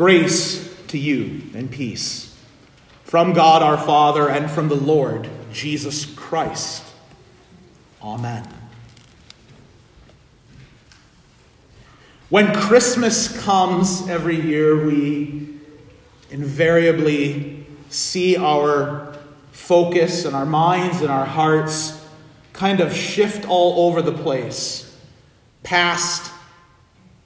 Grace to you and peace from God our Father and from the Lord Jesus Christ. Amen. When Christmas comes every year, we invariably see our focus and our minds and our hearts kind of shift all over the place. Past,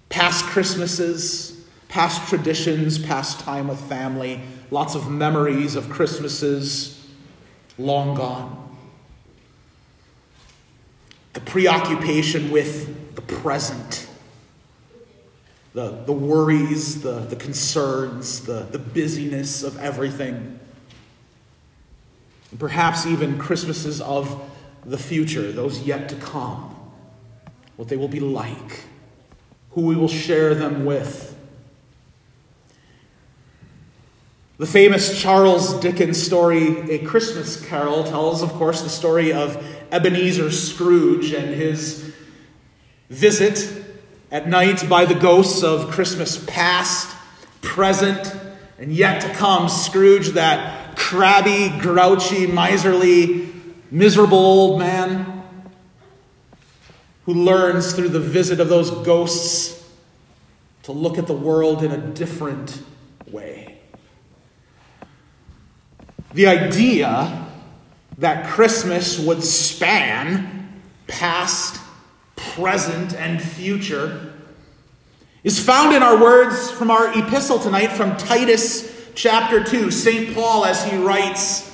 past Christmases, past traditions, past time with family, lots of memories of Christmases long gone. The preoccupation with the present, the, the worries, the, the concerns, the, the busyness of everything. And perhaps even Christmases of the future, those yet to come, what they will be like, who we will share them with. The famous Charles Dickens story, A Christmas Carol, tells, of course, the story of Ebenezer Scrooge and his visit at night by the ghosts of Christmas past, present, and yet to come. Scrooge, that crabby, grouchy, miserly, miserable old man who learns through the visit of those ghosts to look at the world in a different way. The idea that Christmas would span past, present, and future is found in our words from our epistle tonight from Titus chapter 2. St. Paul, as he writes,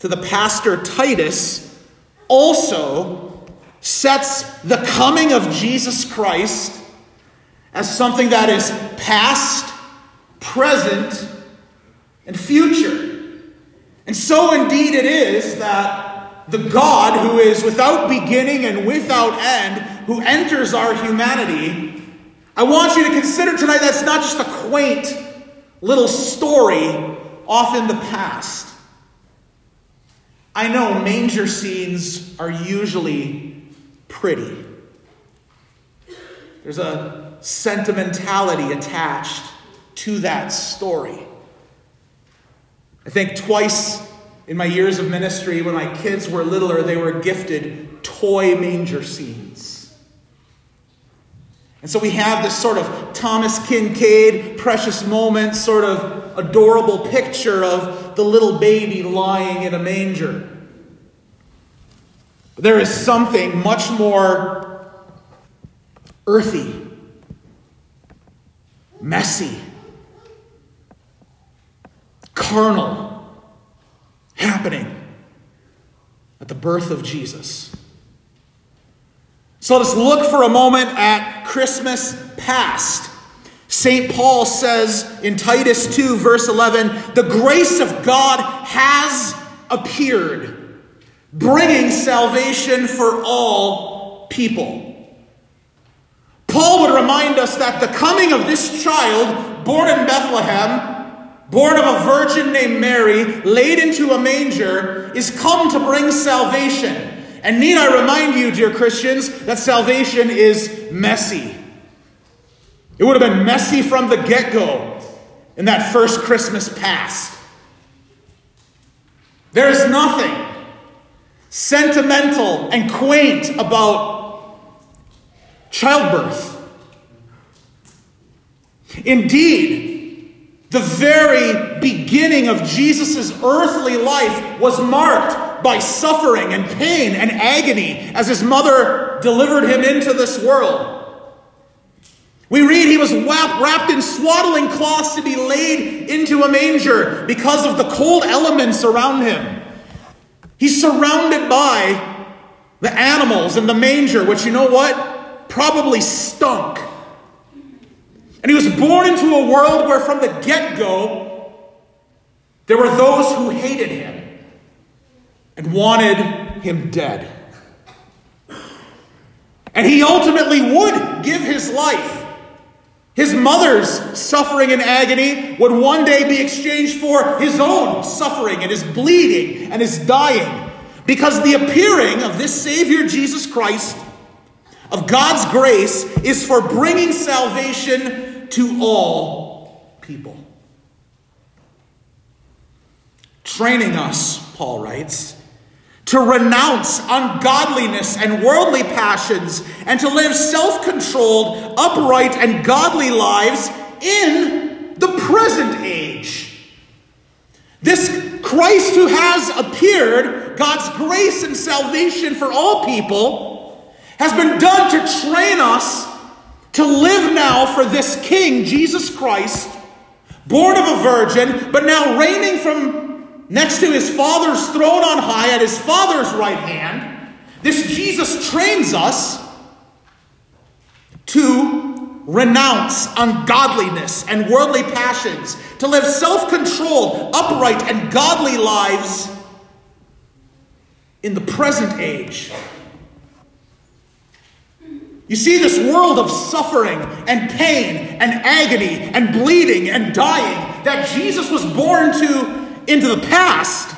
to the pastor Titus also sets the coming of Jesus Christ as something that is past, present, and future. And so indeed it is that the God who is without beginning and without end, who enters our humanity, I want you to consider tonight that's not just a quaint little story off in the past. I know manger scenes are usually pretty. There's a sentimentality attached to that story. I think twice in my years of ministry, when my kids were littler, they were gifted toy manger scenes. And so we have this sort of Thomas Kinkade, precious moment, sort of adorable picture of the little baby lying in a manger. There is something much more earthy, messy, carnal happening at the birth of Jesus. So let us look for a moment at Christmas past. St. Paul says in Titus 2, verse 11, the grace of God has appeared, bringing salvation for all people. Paul would remind us that the coming of this child, born in Bethlehem, born of a virgin named Mary, laid into a manger, is come to bring salvation. And need I remind you, dear Christians, that salvation is messy. It would have been messy from the get go in that first Christmas past. There is nothing sentimental and quaint about childbirth. Indeed, the very beginning of Jesus' earthly life was marked by suffering and pain and agony as his mother delivered him into this world. We read he was wrapped in swaddling cloths to be laid into a manger because of the cold elements around him. He's surrounded by the animals in the manger, which you know what? Probably stunk. And he was born into a world where from the get go, there were those who hated him and wanted him dead. And he ultimately would give his life his mother's suffering and agony would one day be exchanged for his own suffering and his bleeding and his dying. Because the appearing of this Savior Jesus Christ, of God's grace, is for bringing salvation to all people. Training us, Paul writes, to renounce ungodliness and worldly passions, and to live self controlled, upright, and godly lives in the present age. This Christ who has appeared, God's grace and salvation for all people, has been done to train us to live now for this King, Jesus Christ, born of a virgin, but now reigning from next to his Father's throne on high at his Father's right hand. This Jesus trains us to renounce ungodliness and worldly passions, to live self controlled, upright, and godly lives in the present age. You see, this world of suffering and pain and agony and bleeding and dying that Jesus was born to into the past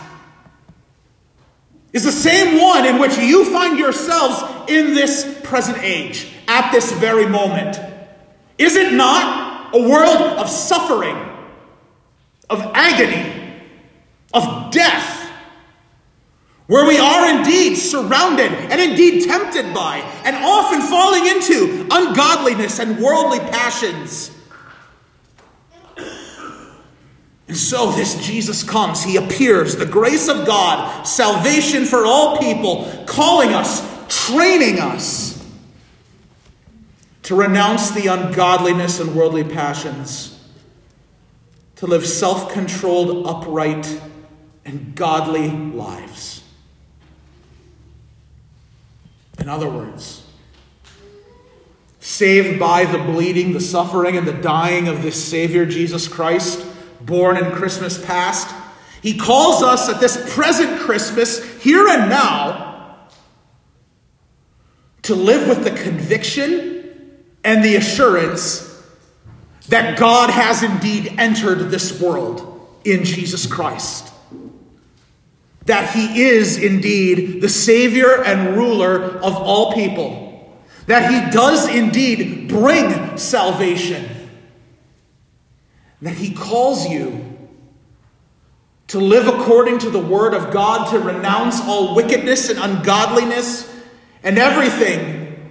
is the same one in which you find yourselves in this present age, at this very moment. Is it not a world of suffering, of agony, of death? Where we are indeed surrounded and indeed tempted by, and often falling into ungodliness and worldly passions. And so this Jesus comes, he appears, the grace of God, salvation for all people, calling us, training us to renounce the ungodliness and worldly passions, to live self controlled, upright, and godly lives. In other words, saved by the bleeding, the suffering, and the dying of this Savior, Jesus Christ, born in Christmas past, He calls us at this present Christmas, here and now, to live with the conviction and the assurance that God has indeed entered this world in Jesus Christ that he is indeed the Savior and ruler of all people, that he does indeed bring salvation, that he calls you to live according to the Word of God, to renounce all wickedness and ungodliness and everything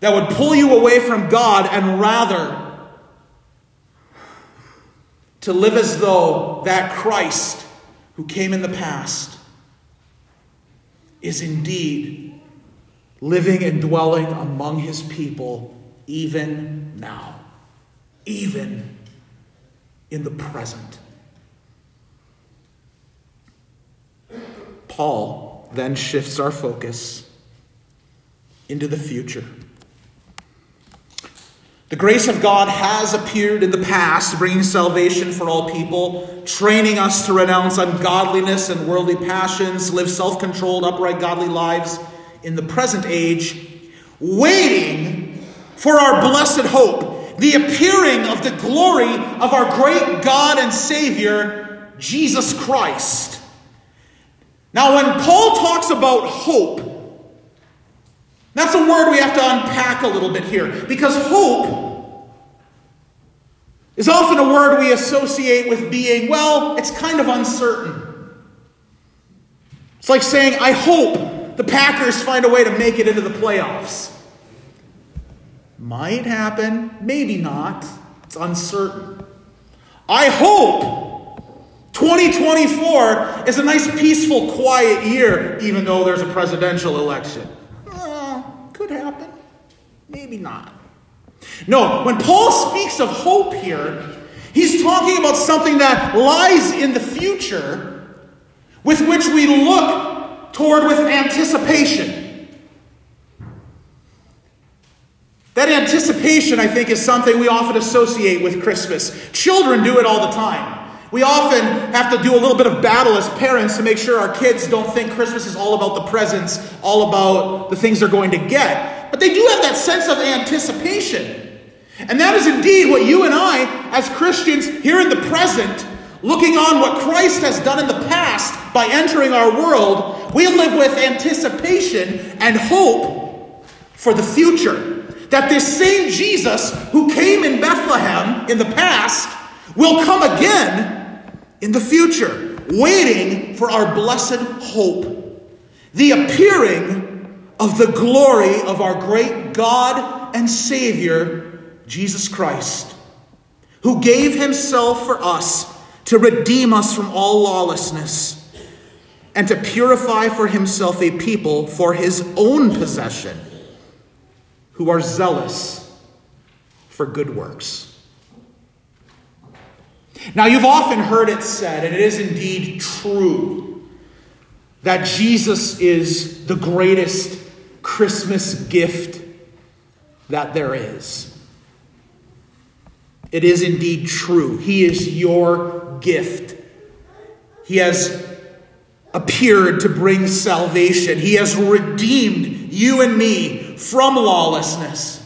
that would pull you away from God, and rather to live as though that Christ who came in the past is indeed living and dwelling among his people even now, even in the present. Paul then shifts our focus into the future. The grace of God has appeared in the past, bringing salvation for all people, training us to renounce ungodliness and worldly passions, live self controlled, upright, godly lives in the present age, waiting for our blessed hope, the appearing of the glory of our great God and Savior, Jesus Christ. Now, when Paul talks about hope, that's a word we have to unpack a little bit here because hope is often a word we associate with being, well, it's kind of uncertain. It's like saying, I hope the Packers find a way to make it into the playoffs. Might happen, maybe not. It's uncertain. I hope 2024 is a nice, peaceful, quiet year, even though there's a presidential election. Could happen. Maybe not. No, when Paul speaks of hope here, he's talking about something that lies in the future with which we look toward with anticipation. That anticipation, I think, is something we often associate with Christmas. Children do it all the time. We often have to do a little bit of battle as parents to make sure our kids don't think Christmas is all about the presents, all about the things they're going to get. But they do have that sense of anticipation. And that is indeed what you and I, as Christians here in the present, looking on what Christ has done in the past by entering our world, we live with anticipation and hope for the future. That this same Jesus who came in Bethlehem in the past will come again in the future, waiting for our blessed hope, the appearing of the glory of our great God and Savior, Jesus Christ, who gave himself for us to redeem us from all lawlessness and to purify for himself a people for his own possession who are zealous for good works. Now, you've often heard it said, and it is indeed true, that Jesus is the greatest Christmas gift that there is. It is indeed true. He is your gift. He has appeared to bring salvation. He has redeemed you and me from lawlessness.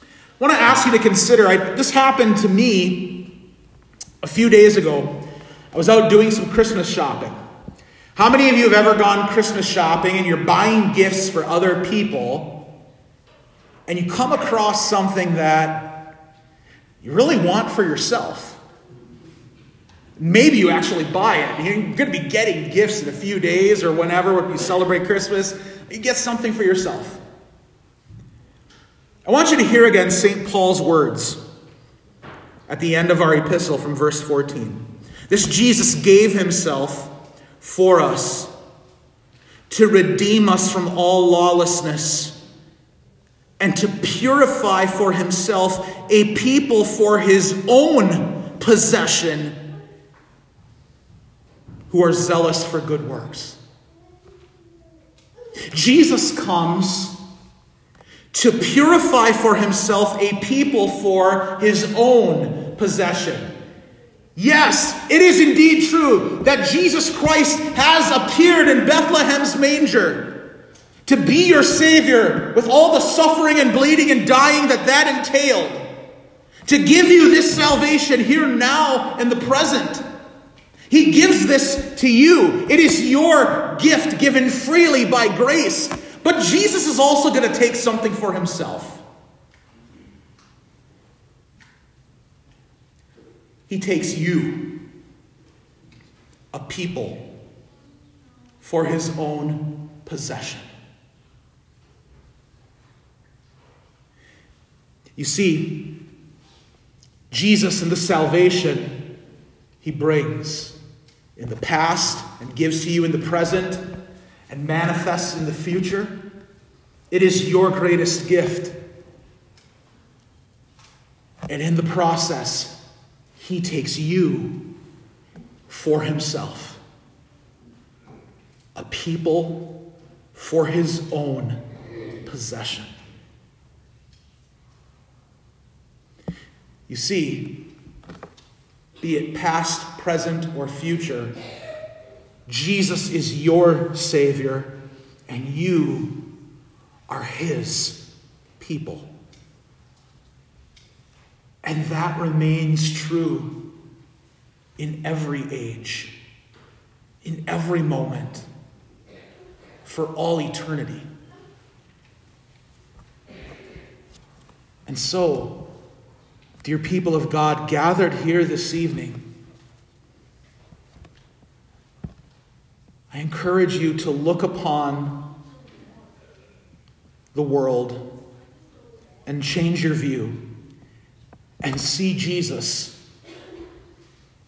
I want to ask you to consider I, this happened to me a few days ago. I was out doing some Christmas shopping. How many of you have ever gone Christmas shopping and you're buying gifts for other people and you come across something that you really want for yourself? Maybe you actually buy it. You're going to be getting gifts in a few days or whenever when you celebrate Christmas. You get something for yourself. I want you to hear again St. Paul's words at the end of our epistle from verse 14. This Jesus gave himself for us to redeem us from all lawlessness and to purify for himself a people for his own possession who are zealous for good works. Jesus comes to purify for himself a people for his own possession. Yes, it is indeed true that Jesus Christ has appeared in Bethlehem's manger to be your Savior with all the suffering and bleeding and dying that that entailed, to give you this salvation here now in the present. He gives this to you. It is your gift given freely by grace. But Jesus is also going to take something for himself. He takes you, a people, for his own possession. You see, Jesus and the salvation he brings in the past and gives to you in the present and manifests in the future. It is your greatest gift. And in the process, he takes you for himself, a people for his own possession. You see, be it past, present, or future, Jesus is your Savior, and you are His people. And that remains true in every age, in every moment, for all eternity. And so, Dear people of God, gathered here this evening, I encourage you to look upon the world and change your view and see Jesus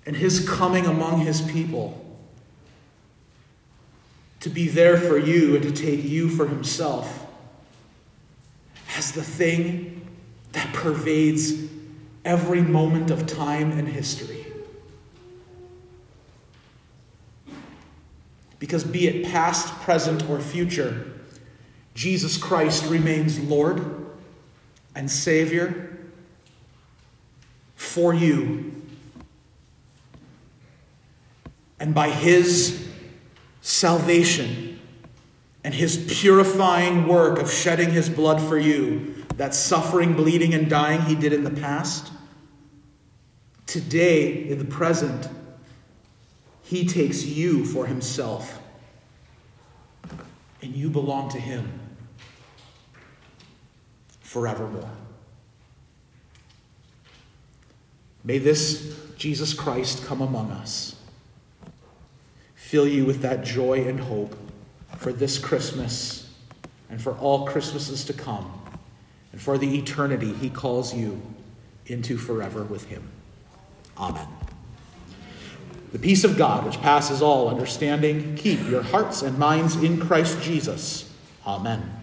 and his coming among his people to be there for you and to take you for himself as the thing that pervades every moment of time and history. Because be it past, present, or future, Jesus Christ remains Lord and Savior for you. And by His salvation and His purifying work of shedding His blood for you, that suffering, bleeding, and dying He did in the past, Today, in the present, He takes you for Himself, and you belong to Him forevermore. May this Jesus Christ come among us, fill you with that joy and hope for this Christmas and for all Christmases to come, and for the eternity he calls you into forever with him. Amen. The peace of God, which passes all understanding, keep your hearts and minds in Christ Jesus. Amen.